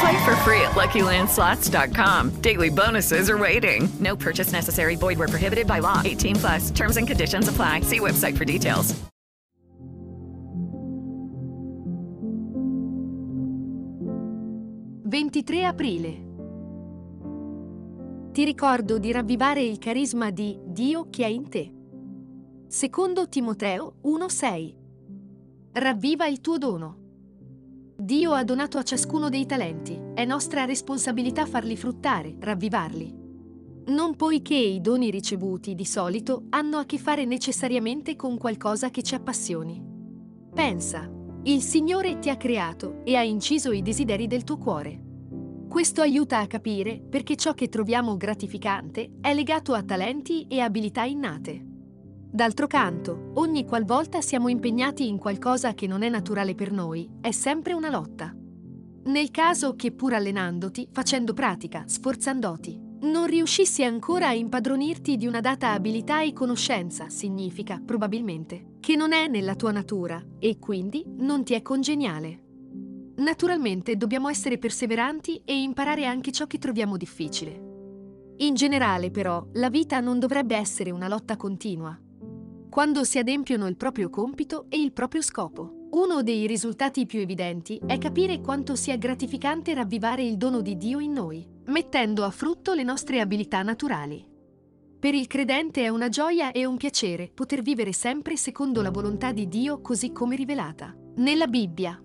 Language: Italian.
Play for free at LuckyLandSlots.com. Daily bonuses are waiting. No purchase necessary. Void where prohibited by law. 18 plus. Terms and conditions apply. See website for details. «23 aprile. Ti ricordo di ravvivare il carisma di Dio che è in te. Secondo Timoteo 1,6. Ravviva il tuo dono. Dio ha donato a ciascuno dei talenti, è nostra responsabilità farli fruttare, ravvivarli. Non poiché i doni ricevuti di solito hanno a che fare necessariamente con qualcosa che ci appassioni. Pensa, il Signore ti ha creato e ha inciso i desideri del tuo cuore. Questo aiuta a capire perché ciò che troviamo gratificante è legato a talenti e abilità innate. D'altro canto, ogni qualvolta siamo impegnati in qualcosa che non è naturale per noi, è sempre una lotta. Nel caso che pur allenandoti, facendo pratica, sforzandoti, non riuscissi ancora a impadronirti di una data abilità e conoscenza, significa, probabilmente, che non è nella tua natura e quindi non ti è congeniale. Naturalmente dobbiamo essere perseveranti e imparare anche ciò che troviamo difficile. In generale, però, la vita non dovrebbe essere una lotta continua. Quando si adempiono il proprio compito e il proprio scopo. Uno dei risultati più evidenti è capire quanto sia gratificante ravvivare il dono di Dio in noi, mettendo a frutto le nostre abilità naturali. Per il credente è una gioia e un piacere poter vivere sempre secondo la volontà di Dio così come rivelata. Nella Bibbia,